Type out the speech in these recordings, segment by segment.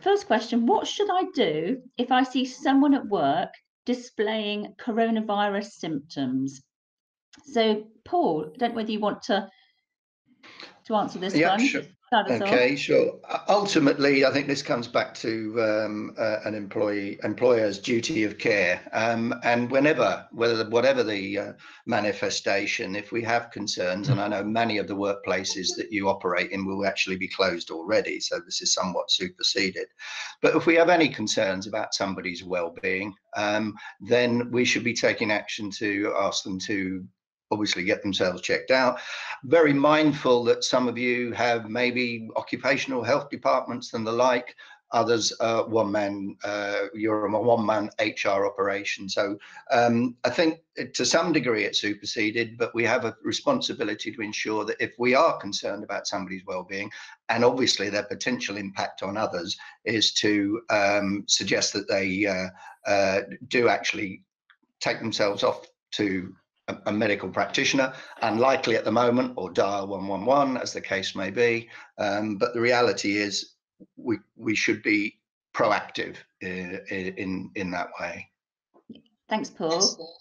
First question What should I do if I see someone at work displaying coronavirus symptoms? So, Paul, I don't know whether you want to to answer this yeah, one. Sure. Okay, sure. Ultimately, I think this comes back to um, uh, an employee employer's duty of care, um, and whenever, whether whatever the uh, manifestation, if we have concerns, and I know many of the workplaces that you operate in will actually be closed already, so this is somewhat superseded. But if we have any concerns about somebody's well-being, um, then we should be taking action to ask them to obviously get themselves checked out. Very mindful that some of you have maybe occupational health departments and the like. Others, uh, one man, uh, you're a one man HR operation. So um, I think to some degree it's superseded, but we have a responsibility to ensure that if we are concerned about somebody's well-being and obviously their potential impact on others, is to um, suggest that they uh, uh do actually take themselves off to a, medical practitioner, unlikely at the moment, or dial 111 as the case may be. Um, but the reality is we, we should be proactive in, uh, in, in that way. Thanks, Paul.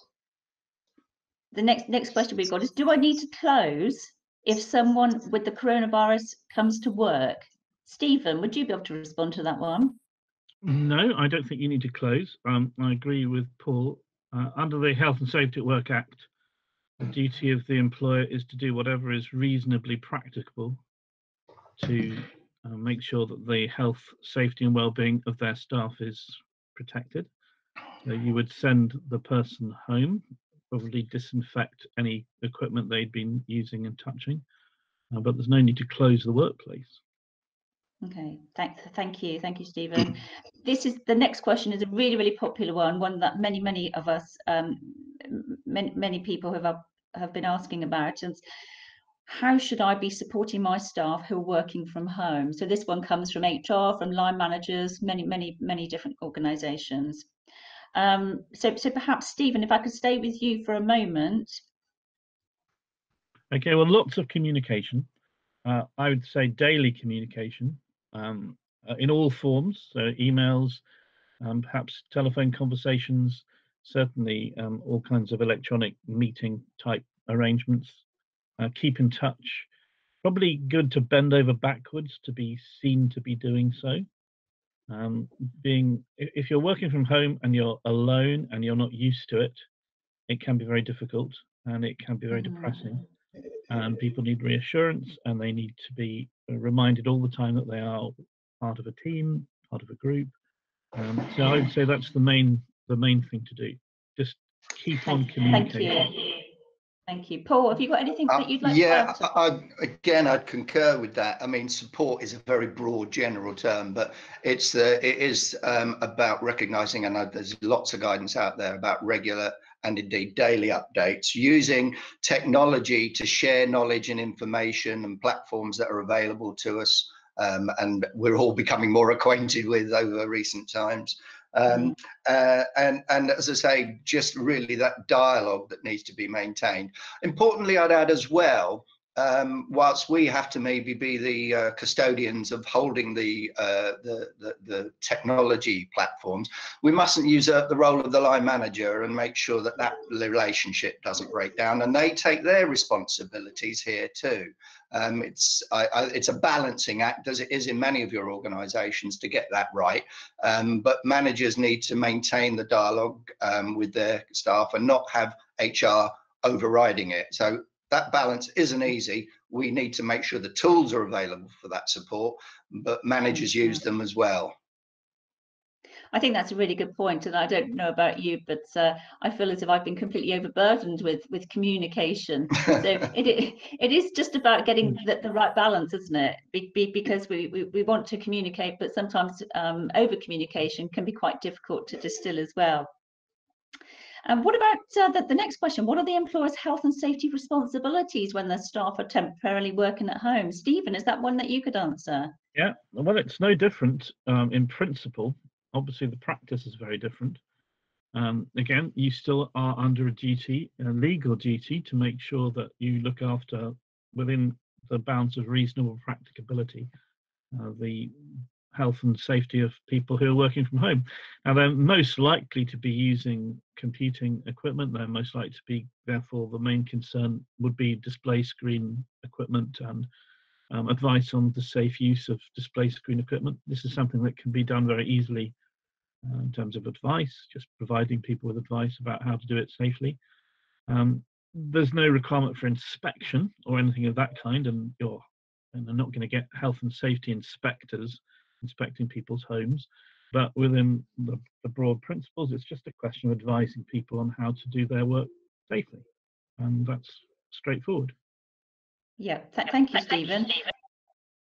The next next question we've got is, do I need to close if someone with the coronavirus comes to work? Stephen, would you be able to respond to that one? No, I don't think you need to close. Um, I agree with Paul. Uh, under the Health and Safety at Work Act, the duty of the employer is to do whatever is reasonably practicable to uh, make sure that the health, safety, and well-being of their staff is protected. So you would send the person home, probably disinfect any equipment they'd been using and touching, uh, but there's no need to close the workplace. Okay, thank, thank you, thank you, Stephen. this is the next question is a really, really popular one, one that many, many of us, um, many, many people have have been asking about and how should I be supporting my staff who are working from home? So this one comes from HR, from line managers, many, many, many different organisations. Um, so, so perhaps Stephen, if I could stay with you for a moment. Okay, well, lots of communication. Uh, I would say daily communication um, uh, in all forms, so emails, um, perhaps telephone conversations, certainly um, all kinds of electronic meeting type arrangements. Uh, keep in touch. Probably good to bend over backwards to be seen to be doing so. Um, being if you're working from home and you're alone and you're not used to it, it can be very difficult and it can be very mm-hmm. depressing. And people need reassurance and they need to be reminded all the time that they are part of a team, part of a group. Um, so I would say that's the main the main thing to do. Just keep on communicating. Thank you. Thank you. Paul, have you got anything that you'd like yeah, to add? I, I, again, I'd concur with that. I mean, support is a very broad, general term, but it's uh, it is um, about recognizing, and there's lots of guidance out there about regular and indeed daily updates using technology to share knowledge and information and platforms that are available to us um, and we're all becoming more acquainted with over recent times. Um, mm-hmm. uh, and, and as I say, just really that dialogue that needs to be maintained. Importantly, I'd add as well, um, whilst we have to maybe be the uh, custodians of holding the, uh, the, the, the technology platforms, we mustn't usurp the role of the line manager and make sure that that relationship doesn't break down. And they take their responsibilities here too. Um, it's I, I, it's a balancing act, as it is in many of your organisations, to get that right. Um, but managers need to maintain the dialogue um, with their staff and not have HR overriding it. So that balance isn't easy. We need to make sure the tools are available for that support, but managers use them as well. I think that's a really good point, and I don't know about you, but uh, I feel as if I've been completely overburdened with with communication. so it it is just about getting the, the right balance, isn't it? Be, be, because we, we, we want to communicate, but sometimes um, over communication can be quite difficult to distill as well. And what about uh, the, the next question? What are the employer's health and safety responsibilities when their staff are temporarily working at home? Stephen, is that one that you could answer? Yeah, well, it's no different um, in principle. Obviously, the practice is very different. Um, again, you still are under a duty, a legal duty, to make sure that you look after within the bounds of reasonable practicability uh, the health and safety of people who are working from home. Now, they're most likely to be using computing equipment. They're most likely to be, therefore, the main concern would be display screen equipment and um, advice on the safe use of display screen equipment. This is something that can be done very easily uh, in terms of advice, just providing people with advice about how to do it safely. Um, there's no requirement for inspection or anything of that kind, and you're and they're not going to get health and safety inspectors inspecting people's homes. But within the, the, broad principles, it's just a question of advising people on how to do their work safely. And that's straightforward. Yeah, th thank you, Stephen.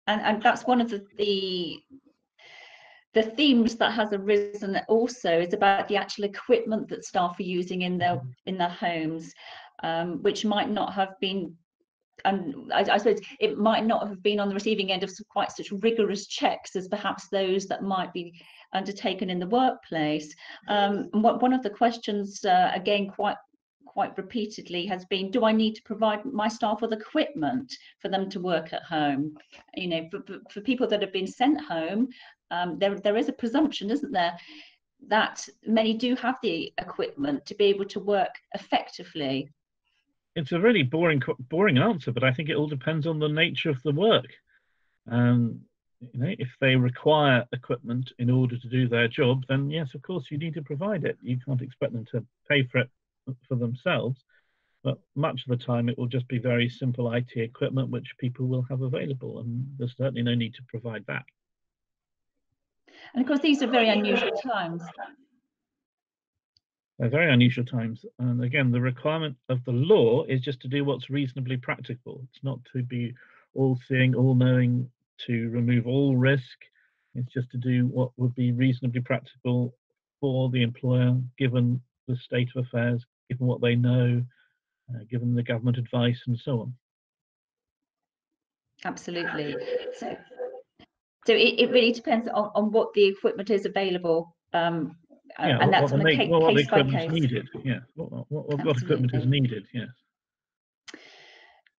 And, and that's one of the, the the themes that has arisen also is about the actual equipment that staff are using in their mm-hmm. in their homes, um, which might not have been and I, I, suppose it might not have been on the receiving end of quite such rigorous checks as perhaps those that might be undertaken in the workplace. Um, what, one of the questions, uh, again, quite quite repeatedly has been, do I need to provide my staff with equipment for them to work at home? You know, for, for people that have been sent home, um, there, there is a presumption, isn't there, that many do have the equipment to be able to work effectively it's a really boring boring answer, but I think it all depends on the nature of the work. Um, you know, if they require equipment in order to do their job, then yes, of course, you need to provide it. You can't expect them to pay for it for themselves. But much of the time, it will just be very simple IT equipment which people will have available, and there's certainly no need to provide that. And of course, these are very unusual times. They're very unusual times. And again, the requirement of the law is just to do what's reasonably practical. It's not to be all seeing, all knowing, to remove all risk. It's just to do what would be reasonably practical for the employer, given the state of affairs, given what they know, uh, given the government advice, and so on. Absolutely. So, so it, it really depends on, on what the equipment is available um, yeah, and that's on a case, what case by case. needed. Yeah, what, what, what equipment is needed. Yes.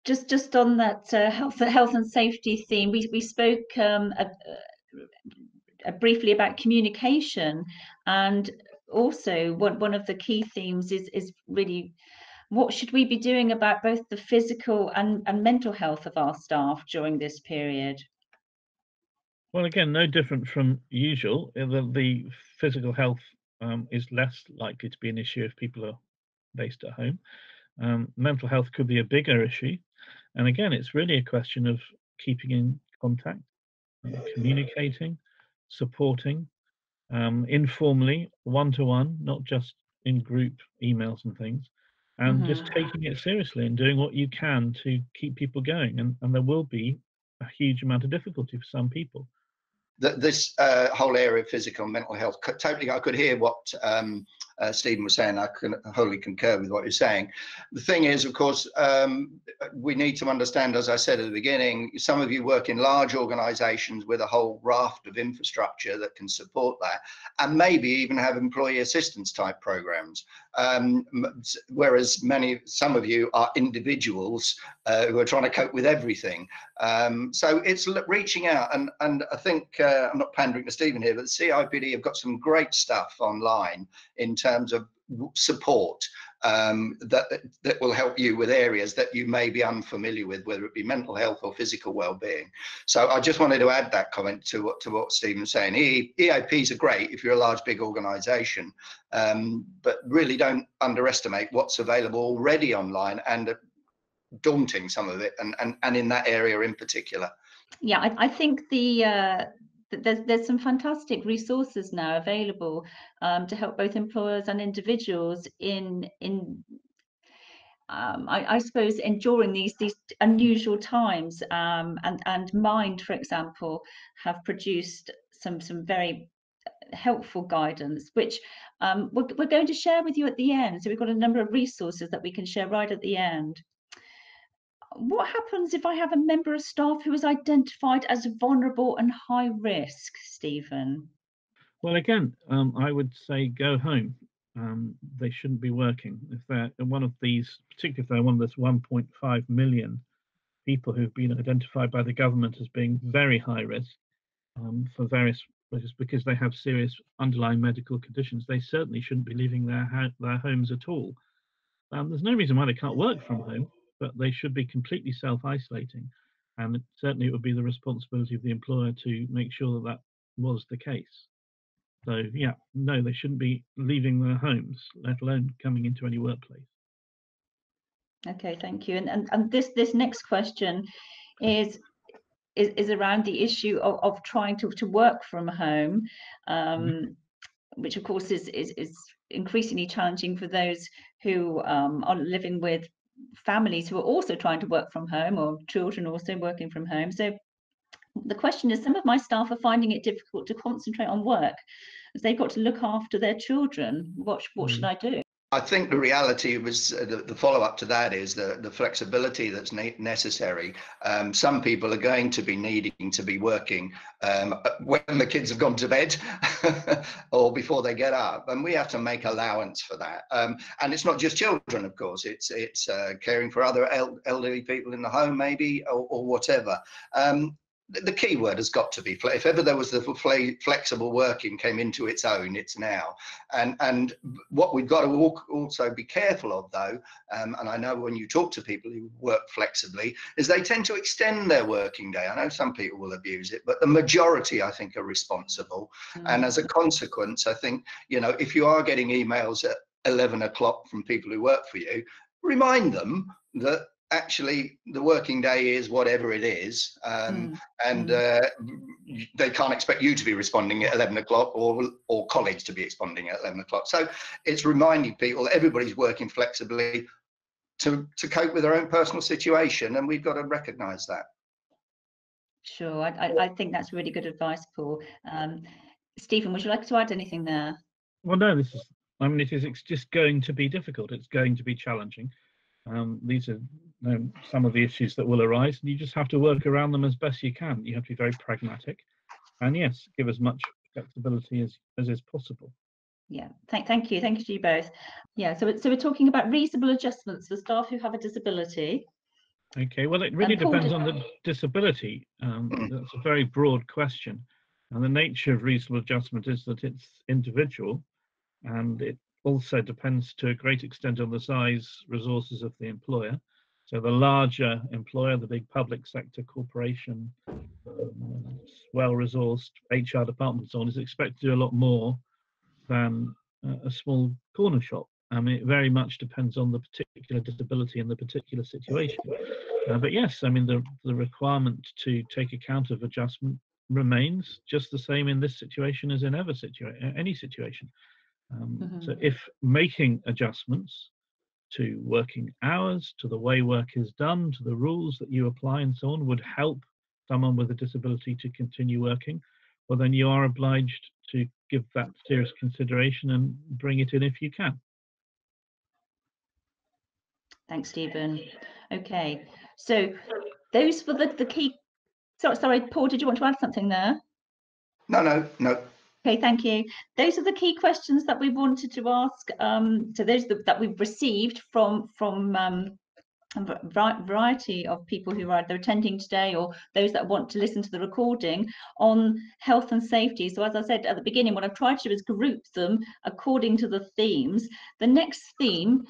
Just just on that uh, health health and safety theme, we we spoke um, briefly about communication, and also one one of the key themes is is really what should we be doing about both the physical and, and mental health of our staff during this period? Well, again, no different from usual. The, the physical health um, is less likely to be an issue if people are based at home. Um, mental health could be a bigger issue. And again, it's really a question of keeping in contact, uh, communicating, supporting, um, informally, one to one, not just in group emails and things, and mm-hmm. just taking it seriously and doing what you can to keep people going. And, and there will be a huge amount of difficulty for some people that this uh, whole area of physical and mental health totally i could hear what um, uh, Stephen was saying. I can wholly concur with what you're saying. The thing is, of course, um, we need to understand, as I said at the beginning, some of you work in large organizations with a whole raft of infrastructure that can support that, and maybe even have employee assistance type programs. Um, whereas many, some of you are individuals uh, who are trying to cope with everything. Um, so it's reaching out, and and I think uh, I'm not pandering to Stephen here, but the CIPD have got some great stuff online in terms of support um, that that will help you with areas that you may be unfamiliar with, whether it be mental health or physical well-being. So I just wanted to add that comment to what to what Stephen's saying. E, EAPs are great if you're a large, big organisation, um, but really don't underestimate what's available already online and daunting some of it, and and and in that area in particular. Yeah, I, I think the uh, there's there's some fantastic resources now available um, to help both employers and individuals in in um, I, I, suppose enduring these these unusual times um, and and mind for example have produced some some very helpful guidance which um, we're, we're going to share with you at the end. So we've got a number of resources that we can share right at the end what happens if I have a member of staff who is identified as vulnerable and high risk, Stephen? Well, again, um, I would say go home. Um, they shouldn't be working. If they're one of these, particularly if they're one of this 1.5 million people who've been identified by the government as being very high risk, um, for various because because they have serious underlying medical conditions, they certainly shouldn't be leaving their their homes at all. Um, there's no reason why they can't work from home, but they should be completely self-isolating, and certainly it would be the responsibility of the employer to make sure that that was the case. So yeah, no, they shouldn't be leaving their homes, let alone coming into any workplace. Okay, thank you. And and, and this this next question is is, is around the issue of, of trying to, to work from home, um, mm-hmm. which of course is, is, is increasingly challenging for those who um, are living with families who are also trying to work from home or children also working from home. So the question is some of my staff are finding it difficult to concentrate on work as they've got to look after their children. What, what mm. should I do? I think the reality was uh, the, the follow up to that is the, the flexibility that's ne- necessary. Um, some people are going to be needing to be working um, when the kids have gone to bed or before they get up, and we have to make allowance for that. Um, and it's not just children, of course. It's it's uh, caring for other el- elderly people in the home, maybe, or, or whatever. The key word has got to be if ever there was the flexible working came into its own it's now. And and what we've got to also be careful of though um, and i know when you talk to people who work flexibly is they tend to extend their working day. I know some people will abuse it but the majority i think are responsible. Mm. and as a consequence i think you know if you are getting emails at 11 o'clock from people who work for you remind them that actually the working day is whatever it is um, mm. and mm. Uh, they can't expect you to be responding at 11 o'clock or or college to be responding at 11 o'clock. So it's reminding people that everybody's working flexibly to to cope with their own personal situation and we've got to recognize that. Sure i, I think that's really good advice paul. Um, stephen would you like to add anything there? Well no this is i mean it is it's just going to be difficult. It's going to be challenging um, these are um, some of the issues that will arise, and you just have to work around them as best you can. You have to be very pragmatic, and yes, give as much flexibility as as is possible. Yeah, thank thank you, thank you to you both. Yeah, so so we're talking about reasonable adjustments for staff who have a disability. Okay, well, it really depends on the disability. Um, that's a very broad question, and the nature of reasonable adjustment is that it's individual, and it also depends to a great extent on the size resources of the employer. So the larger employer, the big public sector corporation, um, well-resourced HR department, so on, is expected to do a lot more than a small corner shop. I mean, it very much depends on the particular disability and the particular situation. Uh, but yes, I mean, the, the requirement to take account of adjustment remains just the same in this situation as in ever situation, any situation. Um, mm-hmm. So if making adjustments to working hours, to the way work is done, to the rules that you apply and so on would help someone with a disability to continue working, well then you are obliged to give that serious consideration and bring it in if you can. Thanks, Stephen. Okay, so those were the, the key. Sorry, sorry, Paul, did you want to add something there? No, no, no. Okay, thank you. Those are the key questions that we wanted to ask. Um, so those that, that we've received from from um, a variety of people who are either attending today or those that want to listen to the recording on health and safety. So as I said at the beginning, what I've tried to do is group them according to the themes. The next theme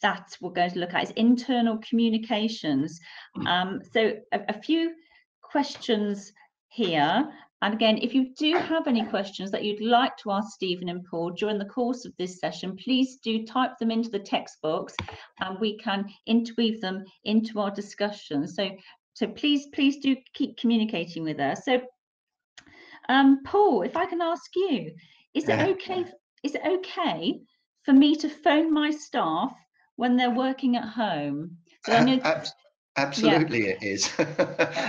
that we're going to look at is internal communications. Hmm. Um, so a, a few questions here and again, if you do have any questions that you'd like to ask Stephen and Paul during the course of this session, please do type them into the text box and we can interweave them into our discussion. So, so please, please do keep communicating with us. So, um, Paul, if I can ask you, is it okay? Is it okay for me to phone my staff when they're working at home? So I know Absolutely, yeah. it is.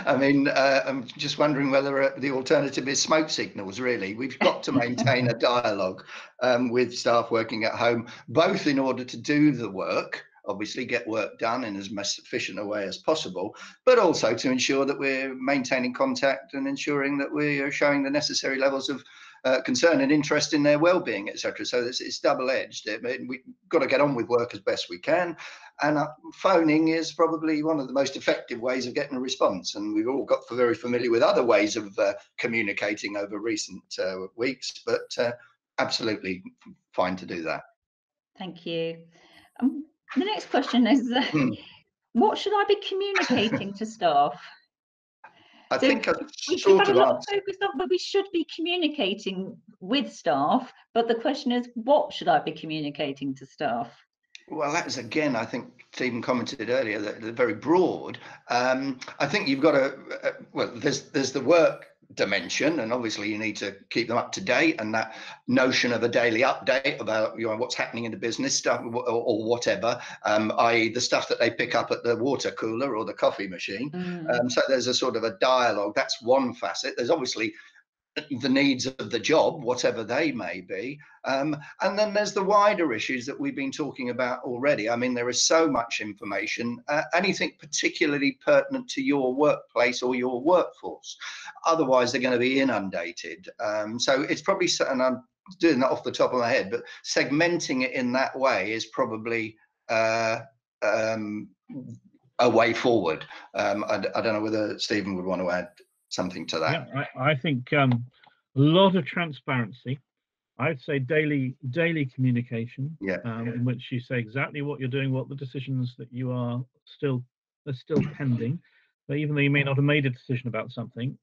I mean, uh, I'm just wondering whether uh, the alternative is smoke signals. Really, we've got to maintain a dialogue um, with staff working at home, both in order to do the work, obviously get work done in as most efficient a way as possible, but also to ensure that we're maintaining contact and ensuring that we are showing the necessary levels of uh, concern and interest in their well-being, etc. So it's, it's double-edged. I mean, we've got to get on with work as best we can, and uh, phoning is probably one of the most effective ways of getting a response. And we've all got very familiar with other ways of uh, communicating over recent uh, weeks, but uh, absolutely fine to do that. Thank you. Um, the next question is, hmm. what should I be communicating to staff? I so think a lot of focus on, but we should be communicating with staff. But the question is, what should I be communicating to staff? Well, that is again, I think Stephen commented earlier that they're very broad. Um, I think you've got to, uh, well, there's there's the work dimension, and obviously you need to keep them up to date. And that notion of a daily update about you know what's happening in the business stuff or, or whatever, um, i.e., the stuff that they pick up at the water cooler or the coffee machine. Mm. Um, so there's a sort of a dialogue. That's one facet. There's obviously the needs of the job, whatever they may be. Um, and then there's the wider issues that we've been talking about already. I mean, there is so much information, uh, anything particularly pertinent to your workplace or your workforce. Otherwise, they're going to be inundated. Um, so it's probably, and I'm doing that off the top of my head, but segmenting it in that way is probably uh, um, a way forward. Um, I, I, don't know whether Stephen would want to add something to that. Yeah, I, I think um, a lot of transparency. I'd say daily daily communication, yeah, um, in which you say exactly what you're doing, what the decisions that you are still are still pending. But even though you may not have made a decision about something,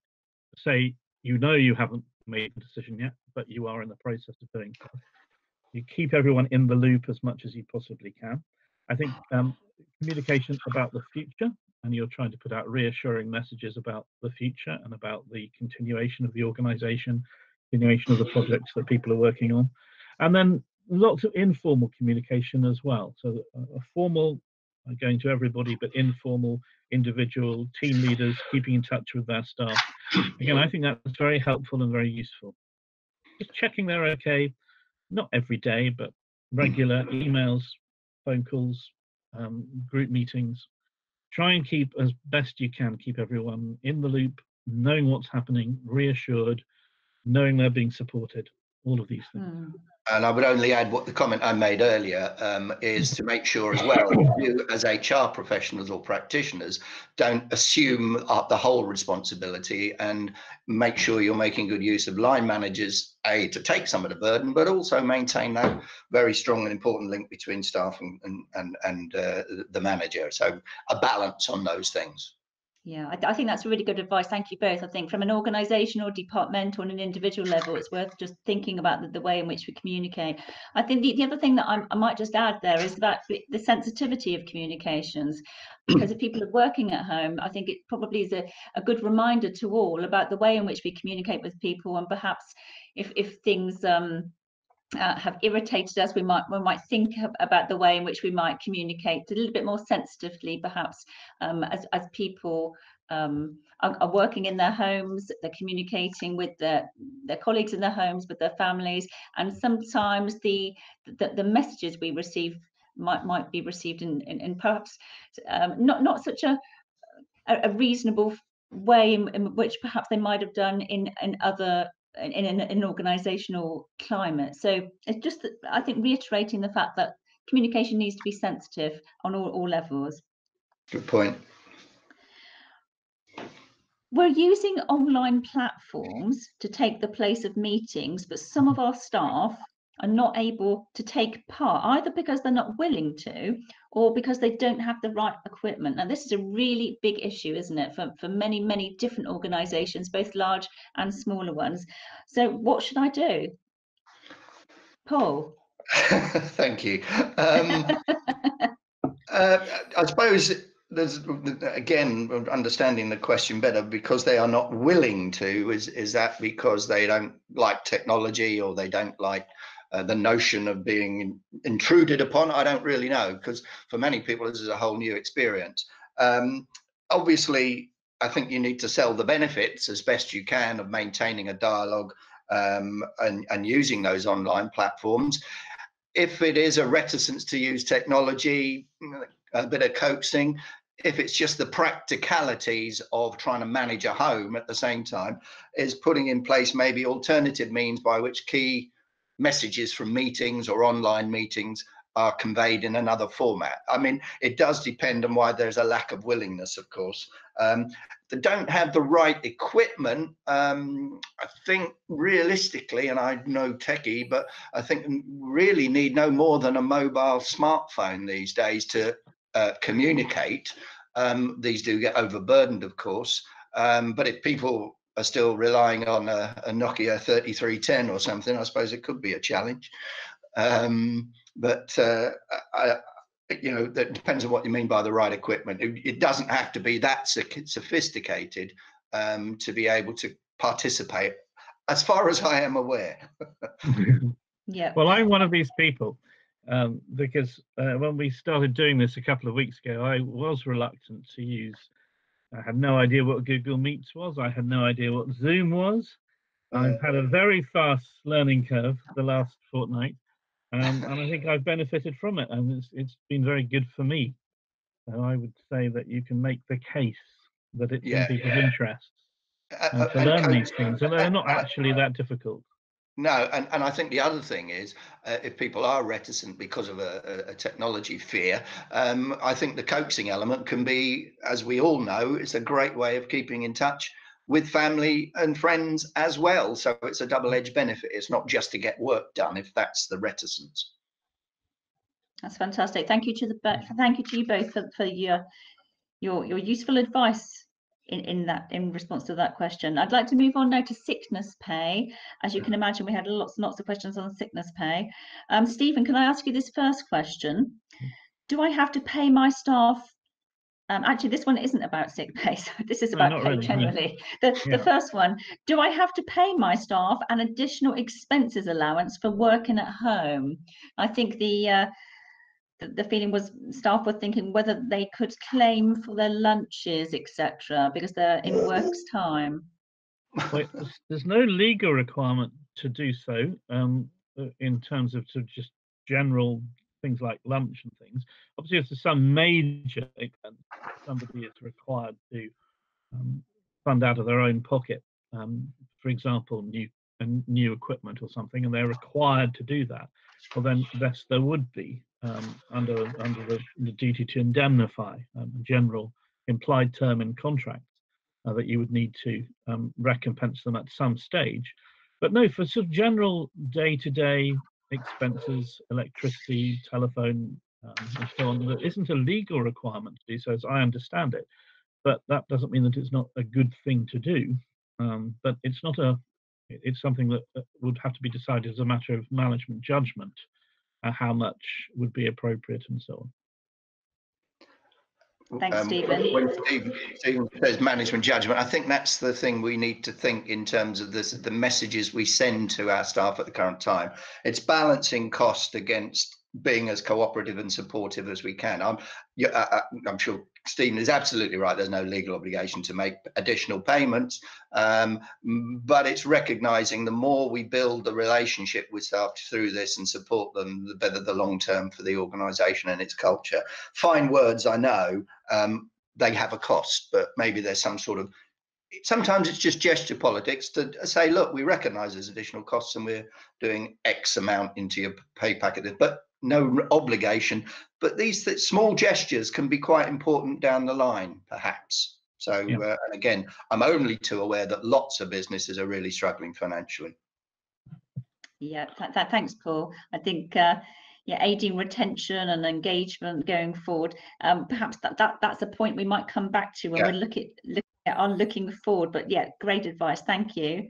say you know you haven't made a decision yet, but you are in the process of doing so. You keep everyone in the loop as much as you possibly can. I think um, communication about the future and you're trying to put out reassuring messages about the future and about the continuation of the organization, continuation of the projects that people are working on. And then lots of informal communication as well. So a formal uh, going to everybody, but informal, individual team leaders keeping in touch with their staff. Again, I think that's very helpful and very useful. Just checking they're okay, not every day, but regular emails, phone calls, um, group meetings, try and keep as best you can keep everyone in the loop knowing what's happening reassured knowing they're being supported all of these things mm. And I would only add what the comment I made earlier um, is to make sure as well, you as HR professionals or practitioners don't assume the whole responsibility and make sure you're making good use of line managers, A, to take some of the burden, but also maintain that very strong and important link between staff and, and, and, and uh, the manager. So a balance on those things. Yeah, I, I, think that's really good advice. Thank you both. I think from an organizational, departmental, and an individual level, it's worth just thinking about the, the way in which we communicate. I think the, the other thing that I'm, i might just add there is that the sensitivity of communications. Because if people are working at home, I think it probably is a, a good reminder to all about the way in which we communicate with people and perhaps if, if things um, uh, have irritated us, we might we might think about the way in which we might communicate a little bit more sensitively, perhaps um, as as people um, are, are, working in their homes, they're communicating with their their colleagues in their homes, with their families, and sometimes the the, the messages we receive might might be received in in, in perhaps um, not not such a a reasonable way in, in, which perhaps they might have done in in other in, in an, organizational climate. So it's just I think reiterating the fact that communication needs to be sensitive on all, all levels. Good point. We're using online platforms to take the place of meetings, but some of our staff are not able to take part either because they're not willing to or because they don't have the right equipment. Now, this is a really big issue, isn't it, for, for many, many different organizations, both large and smaller ones. So, what should I do? Paul. Thank you. Um, uh, I suppose there's again understanding the question better because they are not willing to is is that because they don't like technology or they don't like uh, the notion of being intruded upon, I don't really know because for many people this is a whole new experience. Um, obviously, I think you need to sell the benefits as best you can of maintaining a dialogue um, and, and using those online platforms. If it is a reticence to use technology, a bit of coaxing, if it's just the practicalities of trying to manage a home at the same time, is putting in place maybe alternative means by which key messages from meetings or online meetings are conveyed in another format. I mean, it does depend on why there's a lack of willingness, of course. Um, they don't have the right equipment. Um, I think realistically, and I know techie, but I think really need no more than a mobile smartphone these days to uh, communicate. Um, these do get overburdened, of course. Um, but if people are still relying on a, a, Nokia 3310 or something, I suppose it could be a challenge. Um, but uh, I, you know, that depends on what you mean by the right equipment. It, it doesn't have to be that sophisticated um, to be able to participate, as far as I am aware. yeah. Well, I'm one of these people um, because uh, when we started doing this a couple of weeks ago, I was reluctant to use. I had no idea what Google Meets was. I had no idea what Zoom was. I've had a very fast learning curve the last fortnight, um, and I think I've benefited from it, and it's it's been very good for me. So I would say that you can make the case that it's yeah, in people's yeah. interests uh, uh, to learn these things, and they're not actually that difficult. No, and, and I think the other thing is, uh, if people are reticent because of a, a technology fear, um, I think the coaxing element can be, as we all know, it's a great way of keeping in touch with family and friends as well. So it's a double edged benefit. It's not just to get work done if that's the reticence. That's fantastic. Thank you to the thank you to you both for, for your your your useful advice in, in that in response to that question. I'd like to move on now to sickness pay. As you can imagine, we had lots and lots of questions on sickness pay. Um, Stephen, can I ask you this first question? Do I have to pay my staff um, actually, this one isn't about sick pay. So this is about no, pay really, generally. The, yeah. the first one, do I have to pay my staff an additional expenses allowance for working at home? I think the, uh, the, the feeling was staff were thinking whether they could claim for their lunches, etc., because they're in work's time. Well, there's no legal requirement to do so um, in terms of, sort of just general things like lunch and things. Obviously, if there's some major event, somebody is required to um, fund out of their own pocket, um, for example, new new equipment or something, and they're required to do that. Well, then yes, there would be um, under under the, the, duty to indemnify, um, general implied term in contracts, uh, that you would need to um, recompense them at some stage. But no, for sort of general day-to-day expenses, electricity, telephone, um, and so on. There isn't a legal requirement to do so, as I understand it, but that doesn't mean that it's not a good thing to do. Um, but it's not a. It's something that would have to be decided as a matter of management judgment, uh, how much would be appropriate and so on. Thanks, um, Stephen. When Stephen, Stephen says management judgment, I think that's the thing we need to think in terms of this, the messages we send to our staff at the current time. It's balancing cost against being as cooperative and supportive as we can. I'm, yeah, I, I'm sure Stephen is absolutely right. There's no legal obligation to make additional payments, um, but it's recognizing the more we build the relationship with staff through this and support them, the better the long term for the organization and its culture. Fine words, I know, um, they have a cost, but maybe there's some sort of sometimes it's just gesture politics to say, look, we recognize there's additional costs and we're doing X amount into your pay packet, but no obligation, but these th- small gestures can be quite important down the line, perhaps. So, yeah. uh, and again, I'm only too aware that lots of businesses are really struggling financially. Yeah, th- th- thanks, Paul. I think. Uh, yeah, aiding retention and engagement going forward. Um, perhaps that, that that's a point we might come back to when yeah. we look at look at on looking forward. But yeah, great advice. Thank you.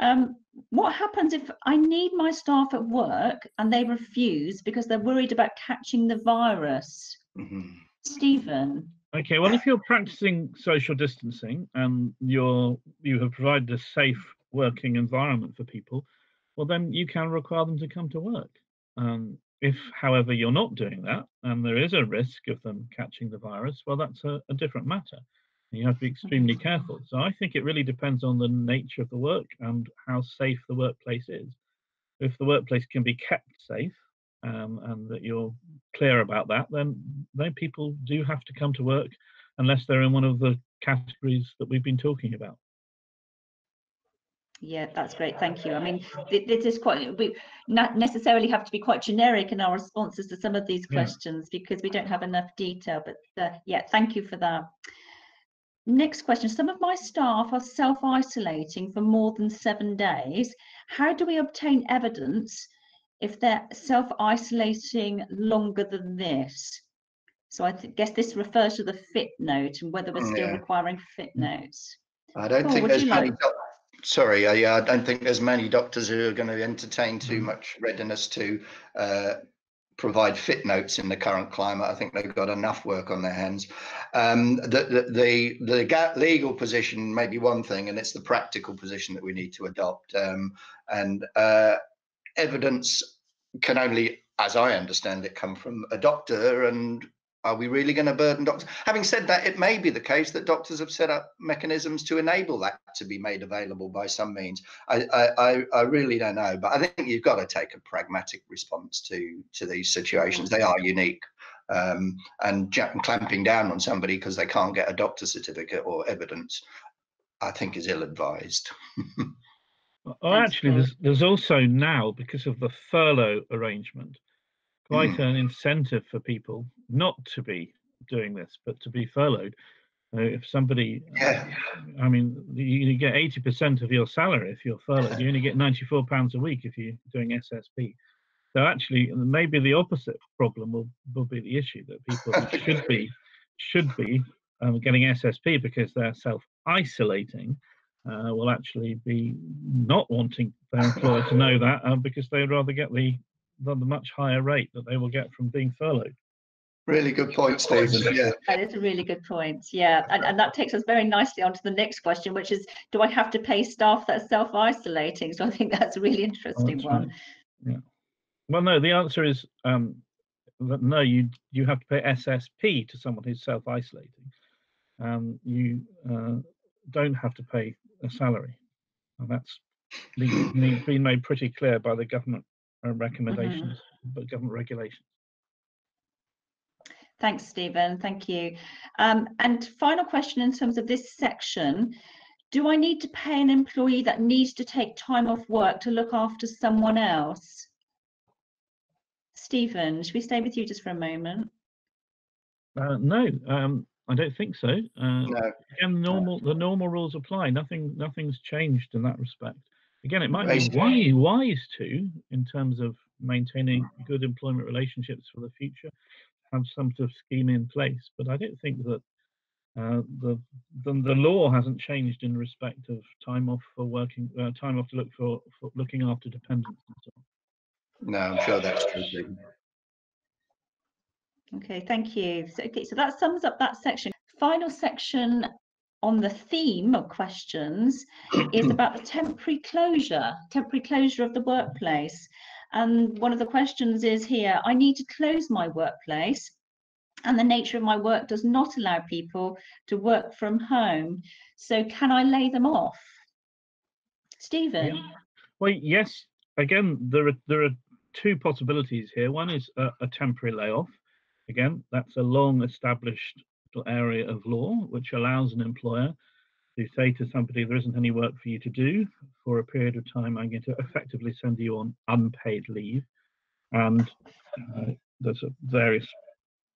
Um, what happens if I need my staff at work and they refuse because they're worried about catching the virus? Mm-hmm. Stephen. Okay, well, if you're practicing social distancing and you're you have provided a safe working environment for people, well, then you can require them to come to work. Um, if, however, you're not doing that and there is a risk of them catching the virus, well, that's a, a different matter. You have to be extremely careful. So I think it really depends on the nature of the work and how safe the workplace is. If the workplace can be kept safe um, and that you're clear about that, then then people do have to come to work unless they're in one of the categories that we've been talking about. Yeah, that's great. Thank you. I mean, this is quite, we not necessarily have to be quite generic in our responses to some of these Yeah. questions because we don't have enough detail. But uh, yeah, thank you for that. Next question. Some of my staff are self isolating for more than seven days. How do we obtain evidence if they're self isolating longer than this? So I th- guess this refers to the fit note and whether we're Mm, still yeah. requiring fit notes. I don't Paul, think there's many. like- Sorry, yeah, I don't think there's many doctors who are going to entertain too Mm. much readiness to uh, provide fit notes in the current climate. I think they've got enough work on their hands. Um, the the the, the legal position may be one thing, and it's the practical position that we need to adopt. Um, and uh, evidence can only, as I understand it, come from a doctor. And are we really going to burden doctors? Having said that, it may be the case that doctors have set up mechanisms to enable that to be made available by some means. I, I, I- really don't know, but I think you've got to take a pragmatic response to to these situations. They are unique, um, and clamping down on somebody because they can't get a doctor's certificate or evidence, I think, is ill-advised. Well, actually, there's there's also now because of the furlough arrangement, quite Mm. an incentive for people not to be doing this, but to be furloughed. Uh, if somebody, Yeah. I mean, you, you get 80% of your salary if you're furloughed. You only get 94 pounds a week if you're doing SSP. So actually, maybe the opposite problem will, will be the issue that people should be should be um, getting SSP because they're self isolating uh, will actually be not wanting their employer to know that uh, because they'd rather get the, the the much higher rate that they will get from being furloughed. Really good point, Stephen. Yeah. That is a really good point. Yeah. And, and that takes us very nicely on to the next question, which is do I have to pay staff that are self isolating? So I think that's a really interesting that's one. right. Well, no, the answer is um, that no, you you have to pay SSP to someone who's self isolating. Um, you uh, don't have to pay a salary. And that's been, made pretty clear by the government uh, recommendations, but government regulations. Thanks, Stephen. Thank you. Um, and final question in terms of this section Do I need to pay an employee that needs to take time off work to look after someone else? Stephen, should we stay with you just for a moment? Uh, no, um, I don't think so. Uh, No. again, normal the normal rules apply. Nothing nothing's changed in that respect. Again, it might be Basically- wise, wise to, in terms of maintaining good employment relationships for the future, have some sort of scheme in place. But I don't think that uh, the, the the law hasn't changed in respect of time off for working, uh, time off to look for, for looking after dependents and so on. No, I'm sure that's true. Stephen. Okay, thank you. So, okay, so that sums up that section. Final section on the theme of questions is about the temporary closure, temporary closure of the workplace. And one of the questions is here, I need to close my workplace and the nature of my work does not allow people to work from home. So can I lay them off? Stephen? Well, yes. Again, there are there are two possibilities here. One is a, a temporary layoff. Again, that's a long established area of law which allows an employer to say to somebody, "There isn't any work for you to do for a period of time. I'm going to effectively send you on unpaid leave," and uh, there's various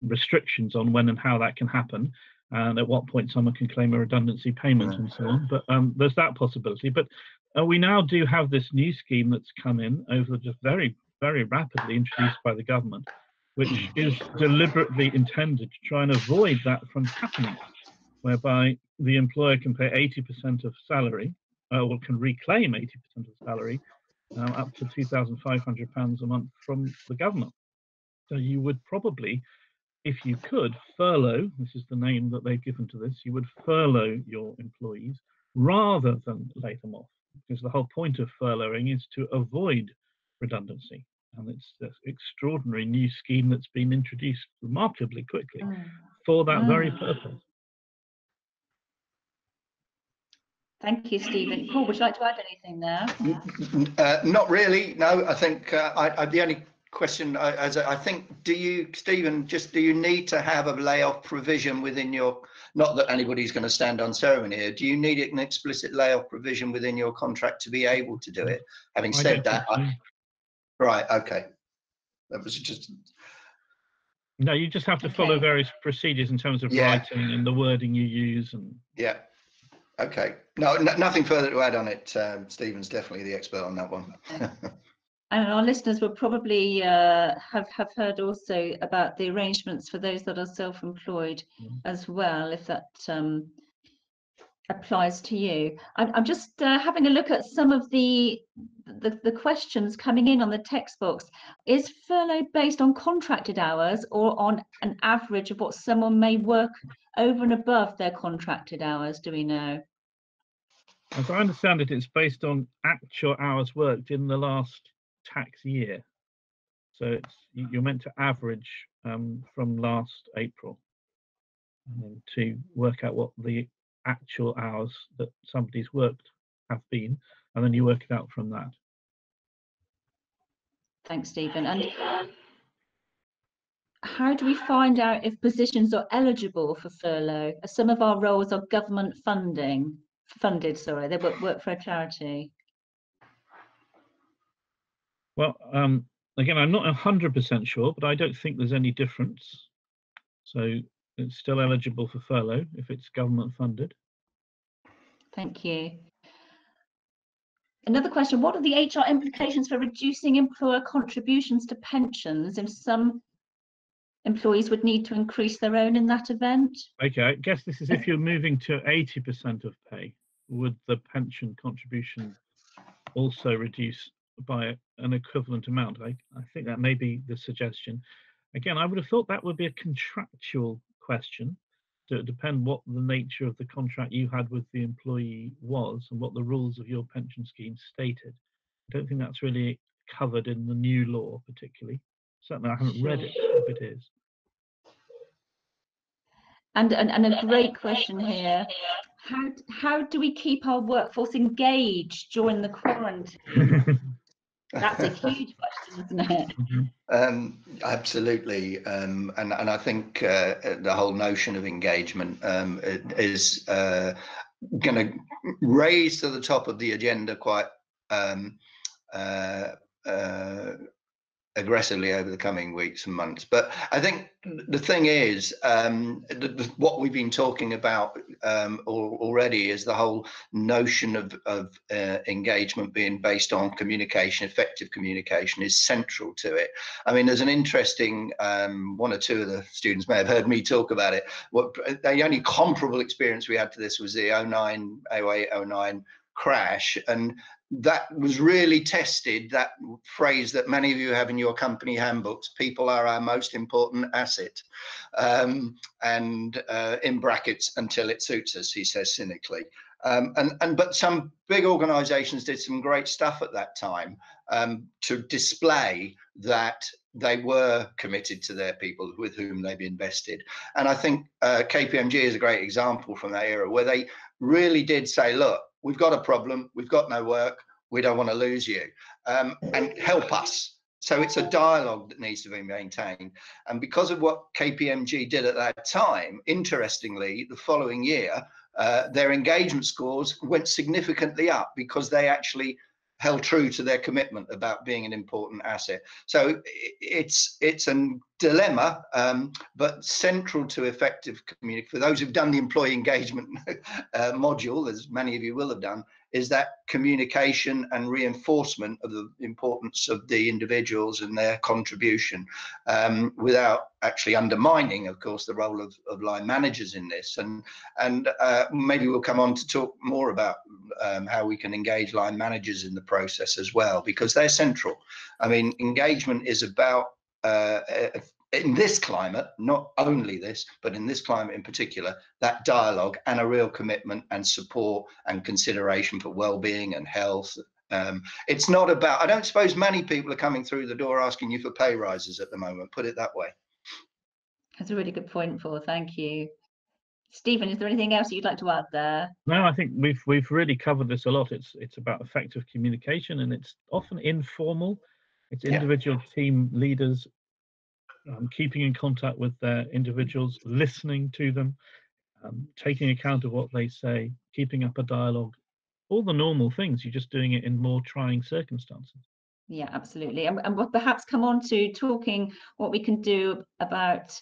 restrictions on when and how that can happen and at what point someone can claim a redundancy payment and so on. But um, there's that possibility. But uh, we now do have this new scheme that's come in over just very, very rapidly introduced by the government, which is deliberately intended to try and avoid that from happening, whereby the employer can pay 80% of salary, uh, or can reclaim 80% of salary, uh, up to £2,500 a month from the government. So you would probably if you could furlough, this is the name that they've given to this, you would furlough your employees rather than lay them off. Because the whole point of furloughing is to avoid redundancy. And it's this extraordinary new scheme that's been introduced remarkably quickly Mm. for that very Mm. purpose. Thank you, Stephen. Paul, would you like to add anything there? Uh, not really. No, I think uh, I, I, the only question I, as I I think, do you, Stephen, just do you need to have a layoff provision within your not that anybody's going to stand on ceremony here. Do you need an explicit layoff provision within your contract to be able to do it? Having said don't that, I, right, okay. That was just No, you just have to follow Okay. various procedures in terms of Yeah. writing and the wording you use and yeah. Okay. No, no nothing further to add on it. Um, Stephen's definitely the expert on that one. And our listeners will probably uh, have have heard also about the arrangements for those that are self-employed Mm. as well, if that um, applies to you. I'm, I'm just uh, having a look at some of the, the the questions coming in on the text box. Is furlough based on contracted hours or on an average of what someone may work over and above their contracted hours? Do we know? As I understand it, it's based on actual hours worked in the last tax year. So it's you- you're meant to average um, from last April to work out what the actual hours that somebody's worked have been, and then you work it out from that. Thanks, Stephen. And how do we find out if positions are eligible for furlough? As Some of our roles are government funding, funded, sorry, they work, work for a charity. Well, um, again, I'm not hundred percent sure, but I don't think there's any difference. So it's still eligible for furlough if it's government funded. Thank you. Another question, what are the HR implications for reducing employer contributions to pensions if some employees would need to increase their own in that event? Okay, I guess this is if you're moving to eighty percent of pay, would the pension contribution also reduce by an equivalent amount? I, I think that may be the suggestion. Again, I would have thought that would be a contractual question. To depend what the nature of the contract you had with the employee was and what the rules of your pension scheme stated. I don't think that's really covered in the new law particularly. Certainly, I haven't read it if it is. And, and, and a great question here. How, how do we keep our workforce engaged during the quarantine? That's a huge question, isn't it? Um, absolutely, um, and and I think uh, the whole notion of engagement um, is uh, going to raise to the top of the agenda quite um, uh, uh, aggressively over the coming weeks and months. But I think the thing is, um, the, the, what we've been talking about um, al- already is the whole notion of, of uh, engagement being based on communication, effective communication is central to it. I mean, there's an interesting, um, one or two of the students may have heard me talk about it. What the only comparable experience we had to this was the 09, 08, 09 crash. And that was really tested that phrase that many of you have in your company handbooks people are our most important asset um, and uh, in brackets until it suits us he says cynically. Um, and and but some big organizations did some great stuff at that time um, to display that they were committed to their people with whom they've invested. And i think uh, kpmg is a great example from that era where they really did say look we've got a problem. We've got no work. We don't want to lose you. Um, and help us. So it's a dialogue that needs to be maintained. And because of what kpmg did at that time interestingly the following year uh, their engagement scores went significantly up because they actually held true to their commitment about being an important asset. So it's it's a dilemma, um, but central to effective community. For those who've done the employee engagement uh, module, as many of you will have done, is that communication and reinforcement of the importance of the individuals and their contribution, um, without actually undermining, of course, the role of, of line managers in this. And and uh, maybe we'll come on to talk more about um, how we can engage line managers in the process as well, because they're central. I mean, engagement is about uh, in this climate, not only this, but in this climate in particular, that dialogue and a real commitment and support and consideration for well-being and health. Um, it's not about. I don't suppose many people are coming through the door asking you for pay rises at the moment. Put it that way. That's a really good point, Paul. Thank you. Stephen, is there anything else you'd like to add there? No, I think we've we've really covered this a lot. It's it's about effective communication, and it's often informal. It's Yeah. individual team leaders um, keeping in contact with their individuals, listening to them, um, taking account of what they say, keeping up a dialogue, all the normal things. You're just doing it in more trying circumstances. Yeah, absolutely. And, and we'll perhaps come on to talking what we can do about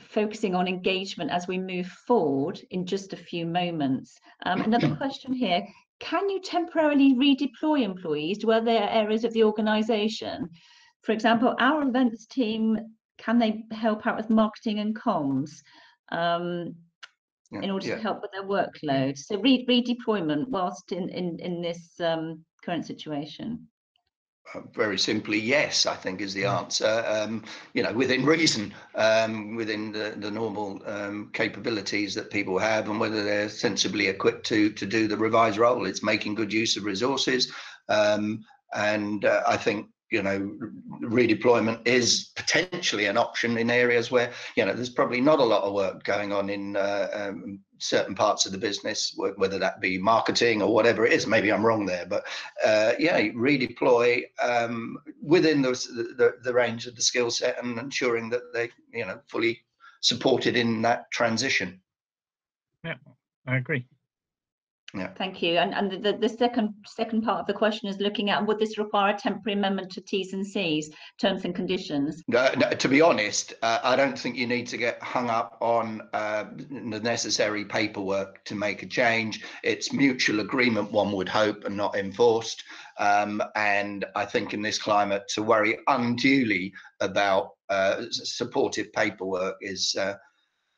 focusing on engagement as we move forward in just a few moments. Um, another question here, can you temporarily redeploy employees to other areas of the organisation? For example, our events team, can they help out with marketing and comms um, Yeah, in order yeah. to help with their workload? So re redeployment whilst in, in, in this um, current situation. Uh, very simply, yes, I think is the answer. Um, you know, within reason, um, within the, the normal um, capabilities that people have, and whether they're sensibly equipped to to do the revised role. It's making good use of resources, um, and uh, I think you know redeployment is potentially an option in areas where you know there's probably not a lot of work going on in uh, um, certain parts of the business whether that be marketing or whatever it is maybe i'm wrong there but uh, yeah redeploy um, within the, the the range of the skill set and ensuring that they you know fully supported in that transition Yeah, I agree. Thank you. And, and the, the second second part of the question is looking at would this require a temporary amendment to T's and C's, terms and conditions? No, no, to be honest, uh, I don't think you need to get hung up on uh, the necessary paperwork to make a change. It's mutual agreement, one would hope, and not enforced. Um, and I think in this climate, to worry unduly about uh, supportive paperwork is, uh,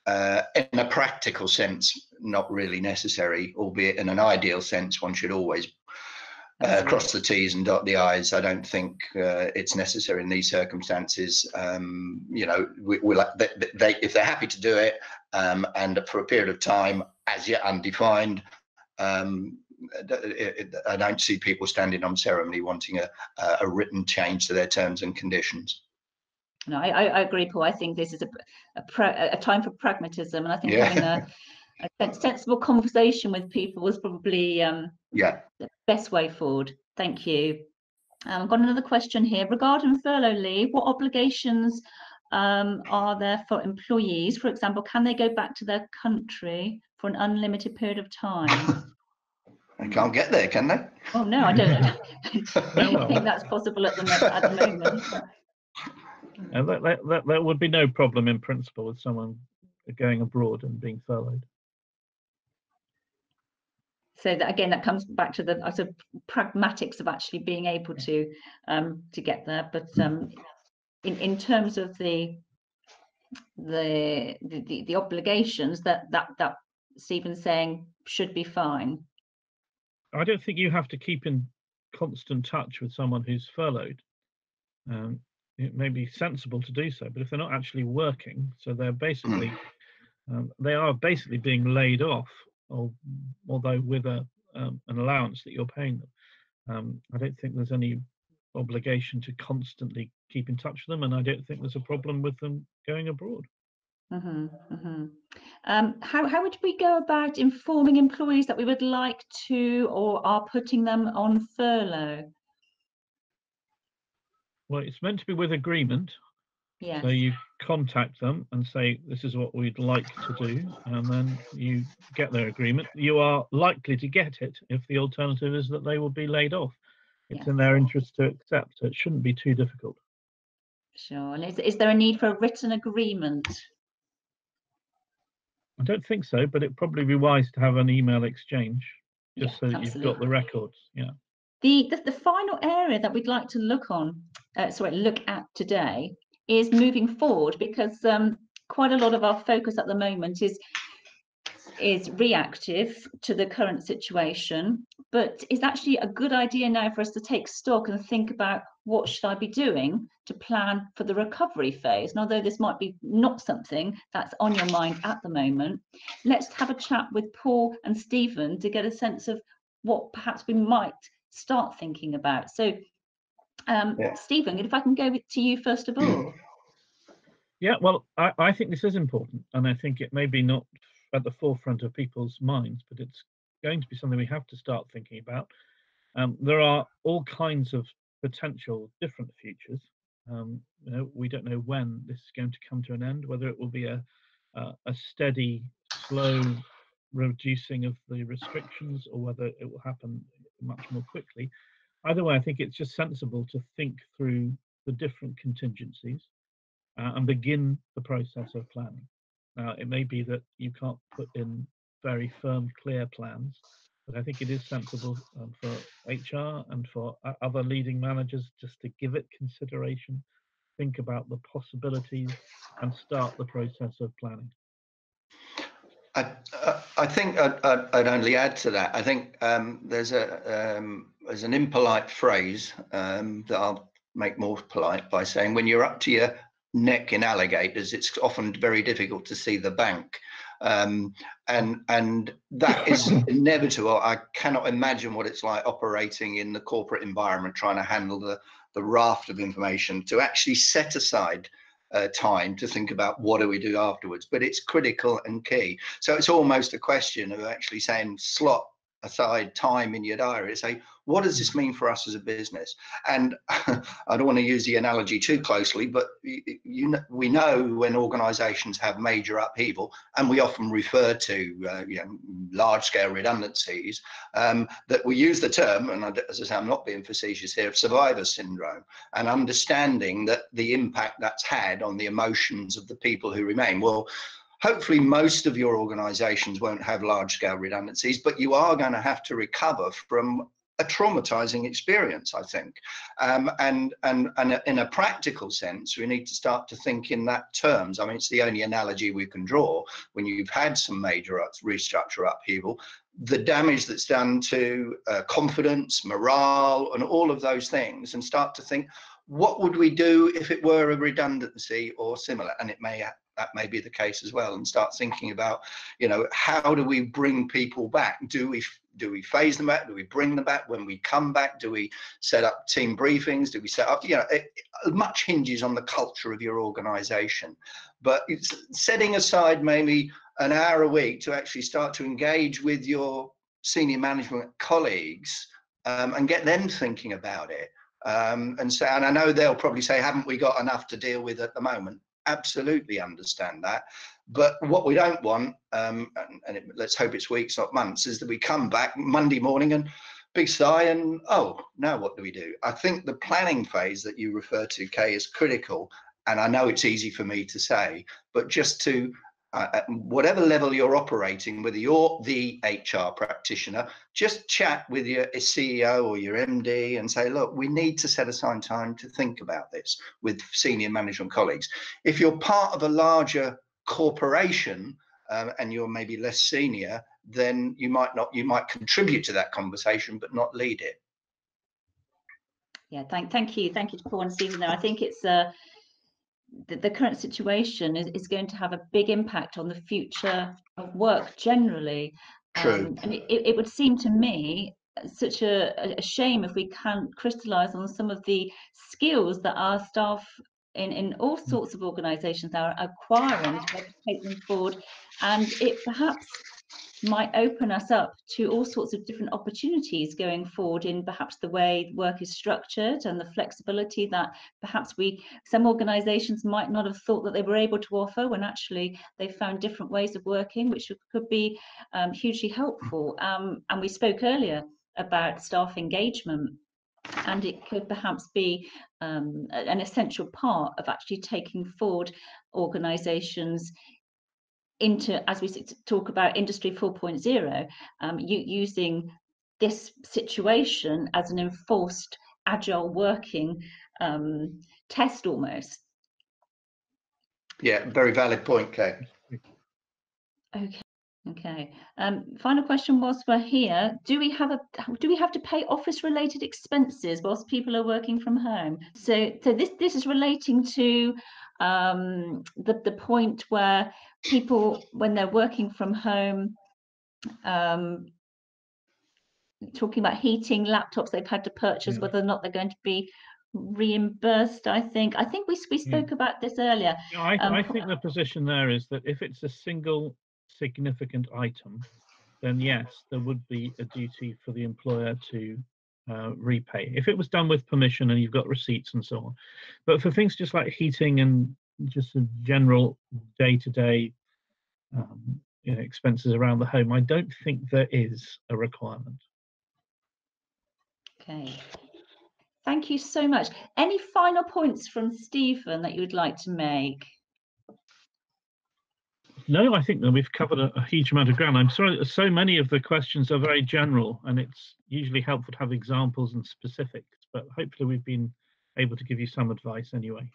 uh, in a practical sense, not really necessary, albeit in an ideal sense, one should always uh, cross the T's and dot the I's. I don't think uh, it's necessary in these circumstances. Um, you know, we, we'll, they, they, if they're happy to do it um, and for a period of time as yet undefined, um, it- it- I don't see people standing on ceremony wanting a, a written change to their terms and conditions. No, I, I I agree, Paul. I think this is a, a, pra- a time for pragmatism, and I think Yeah. having a, a sensible conversation with people was probably um, Yeah. the best way forward. Thank you. Um, I've got another question here regarding furlough leave. What obligations um, are there for employees? For example, can they go back to their country for an unlimited period of time? They can't get there, can they? Oh no, I don't. I don't think that's possible at the at the moment. That, that, that, that would be no problem in principle with someone going abroad and being furloughed. So that again that comes back to the uh, sort of pragmatics of actually being able to um to get there. But um in in terms of the the the, the, obligations that that that Stephen's saying should be fine. I don't think you have to keep in constant touch with someone who's furloughed. Um, it may be sensible to do so, but if they're not actually working, so they're basically um, they are basically being laid off, although with a um, an allowance that you're paying them. Um, I don't think there's any obligation to constantly keep in touch with them, and I don't think there's a problem with them going abroad. hmm hmm Um, how, how would we go about informing employees that we would like to or are putting them on furlough Well, it's meant to be with agreement, yes So you contact them and say, this is what we'd like to do, and then you get their agreement. You are likely to get it if the alternative is that they will be laid off. It's in their interest to accept. so It shouldn't be too difficult. sure and is, is there a need for a written agreement I don't think so, but it'd probably be wise to have an email exchange just Yeah, so that you've got the records. Yeah. The, the, the final area that we'd like to look on, uh, sorry, look at today is moving forward because um, quite a lot of our focus at the moment is is reactive to the current situation, but it's actually a good idea now for us to take stock and think about what should I be doing to plan for the recovery phase. And although this might be not something that's on your mind at the moment, let's have a chat with Paul and Stephen to get a sense of what perhaps we might start thinking about. So, um, Yeah. Stephen, if I can go to you first of all. Yeah, well, I, I think this is important, and I think it may be not at the forefront of people's minds, but it's going to be something we have to start thinking about. Um, there are all kinds of potential different futures. Um, you know, we don't know when this is going to come to an end, whether it will be a, uh, a steady, slow reducing of the restrictions or whether it will happen much more quickly. Either way, I think it's just sensible to think through the different contingencies uh, and begin the process of planning. Now, it may be that you can't put in very firm, clear plans, but I think it is sensible um, for HR and for other leading managers just to give it consideration, think about the possibilities, and start the process of planning. I, I think I'd, I'd, only add to that. I think um, there's a um, there's an impolite phrase um, that I'll make more polite by saying when you're up to your neck in alligators, it's often very difficult to see the bank. Um, and and that is inevitable. I cannot imagine what it's like operating in the corporate environment, trying to handle the the raft of information to actually set aside uh, time to think about what do we do afterwards. But it's critical and key. So it's almost a question of actually saying slot aside time in your diary say, what does this mean for us as a business? And I don't want to use the analogy too closely, but you, you know, we know when organizations have major upheaval, and we often refer to uh, you know, large scale redundancies, um, that we use the term, and as I say, I'm not being facetious here, of survivor syndrome, and understanding that the impact that's had on the emotions of the people who remain. Well, hopefully most of your organizations won't have large scale redundancies, but you are going to have to recover from a traumatizing experience, I think. Um, and, and, and in a practical sense, we need to start to think in that terms. I mean, it's the only analogy we can draw when you've had some major restructure upheaval, the damage that's done to uh, confidence, morale, and all of those things, and start to think, what would we do if it were a redundancy or similar? And it may that may be the case as well and start thinking about you know how do we bring people back? Do we do we phase them back? Do we bring them back? When we come back do we set up team briefings? Do we set up you know it, much hinges on the culture of your organization. But it's setting aside maybe an hour a week to actually start to engage with your senior management colleagues um, and get them thinking about it. Um, and so and i know they'll probably say haven't we got enough to deal with at the moment absolutely understand that. But what we don't want, um, and, and it, let's hope it's weeks, not months, is that we come back Monday morning and big sigh and oh, now what do we do? I think the planning phase that you refer to, Kay, is critical. And I know it's easy for me to say, but just to uh, at whatever level you're operating, whether you're the HR practitioner, just chat with your CEO or your MD and say, look, we need to set aside time to think about this with senior management colleagues. If you're part of a larger corporation um, and you're maybe less senior, then you might not, you might contribute to that conversation, but not lead it. Yeah, thank, thank you. Thank you to Paul and Stephen there. I think it's uh, the, the current situation is, is going to have a big impact on the future of work generally. True. Um, and it, it would seem to me such a, a shame if we can't crystallize on some of the skills that our staff in, in all sorts of organizations are acquiring to take them forward and it perhaps might open us up to all sorts of different opportunities going forward in perhaps the way work is structured and the flexibility that perhaps we some organizations might not have thought that they were able to offer when actually they found different ways of working which could be um, hugely helpful. Um, and we spoke earlier about staff engagement and it could perhaps be um, an essential part of actually taking forward organizations into, as we talk about Industry 4.0, um, using this situation as an enforced agile working um, test almost. Yeah, very valid point, Kay. Okay. Okay. Um, final question whilst we're here. Do we have a do we have to pay office related expenses whilst people are working from home? So so this this is relating to um, the the point where people when they're working from home um, talking about heating laptops they've had to purchase yeah. whether or not they're going to be reimbursed i think i think we, we spoke yeah. about this earlier I, um, I think the position there is that if it's a single significant item then yes there would be a duty for the employer to uh, repay if it was done with permission and you've got receipts and so on but for things just like heating and just a general um, you know, expenses around the home. I don't think there is a requirement. Okay. Thank you so much. Any final points from Stephen that you would like to make? No, I think that we've covered a, a, huge amount of ground. I'm sorry so many of the questions are very general, and it's usually helpful to have examples and specifics, but hopefully we've been able to give you some advice anyway.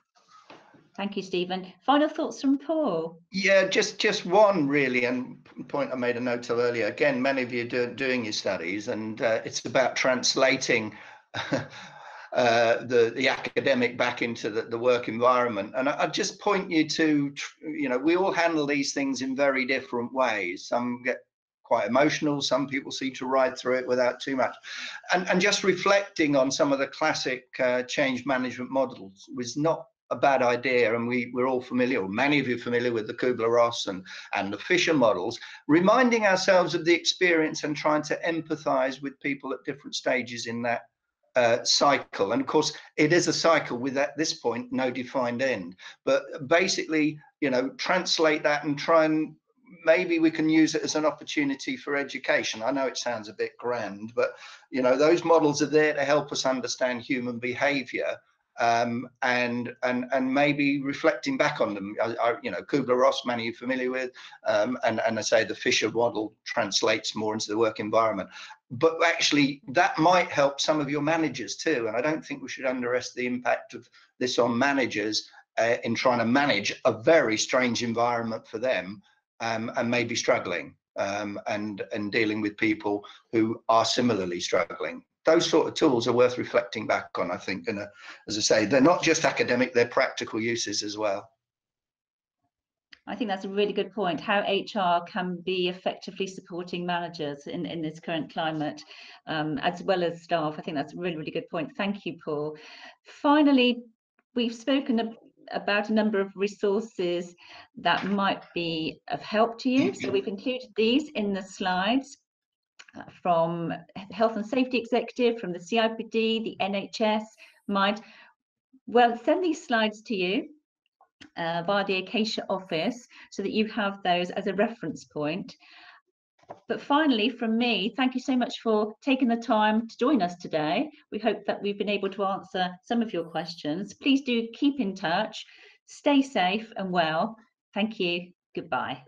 Thank you, Stephen. Final thoughts from Paul? Yeah, just just one really, and point I made a note of earlier. Again, many of you are doing your studies, and uh, it's about translating uh, the the academic back into the, the work environment. And I, I just point you to, you know, we all handle these things in very different ways. Some get quite emotional. Some people seem to ride through it without too much. And, and just reflecting on some of the classic uh, change management models was not a bad idea. And we, we're all familiar, many of you familiar with the Kubler-Ross and, and the Fisher models, reminding ourselves of the experience and trying to empathize with people at different stages in that uh, cycle. And of course, it is a cycle with at this point no defined end. But basically, you know, translate that and try and maybe we can use it as an opportunity for education. I know it sounds a bit grand, but you know, those models are there to help us understand human behavior um, and and and maybe reflecting back on them. I, I, you know, Kubler-Ross, many are familiar with, um, and and I say the Fisher model translates more into the work environment. But actually, that might help some of your managers too. And I don't think we should underestimate the impact of this on managers uh, in trying to manage a very strange environment for them um, and maybe struggling um, and and dealing with people who are similarly struggling those sort of tools are worth reflecting back on, I think. And as I say, they're not just academic, they're practical uses as well. I think that's a really good point, how HR can be effectively supporting managers in, in this current climate, um, as well as staff. I think that's a really, really good point. Thank you, Paul. Finally, we've spoken about a number of resources that might be of help to you. So we've included these in the slides from Health and Safety Executive, from the CIPD, the NHS, Mind. Well, send these slides to you uh, the Acacia office so that you have those as a reference point. But finally, from me, thank you so much for taking the time to join us today. We hope that we've been able to answer some of your questions. Please do keep in touch, stay safe and well. Thank you. Goodbye.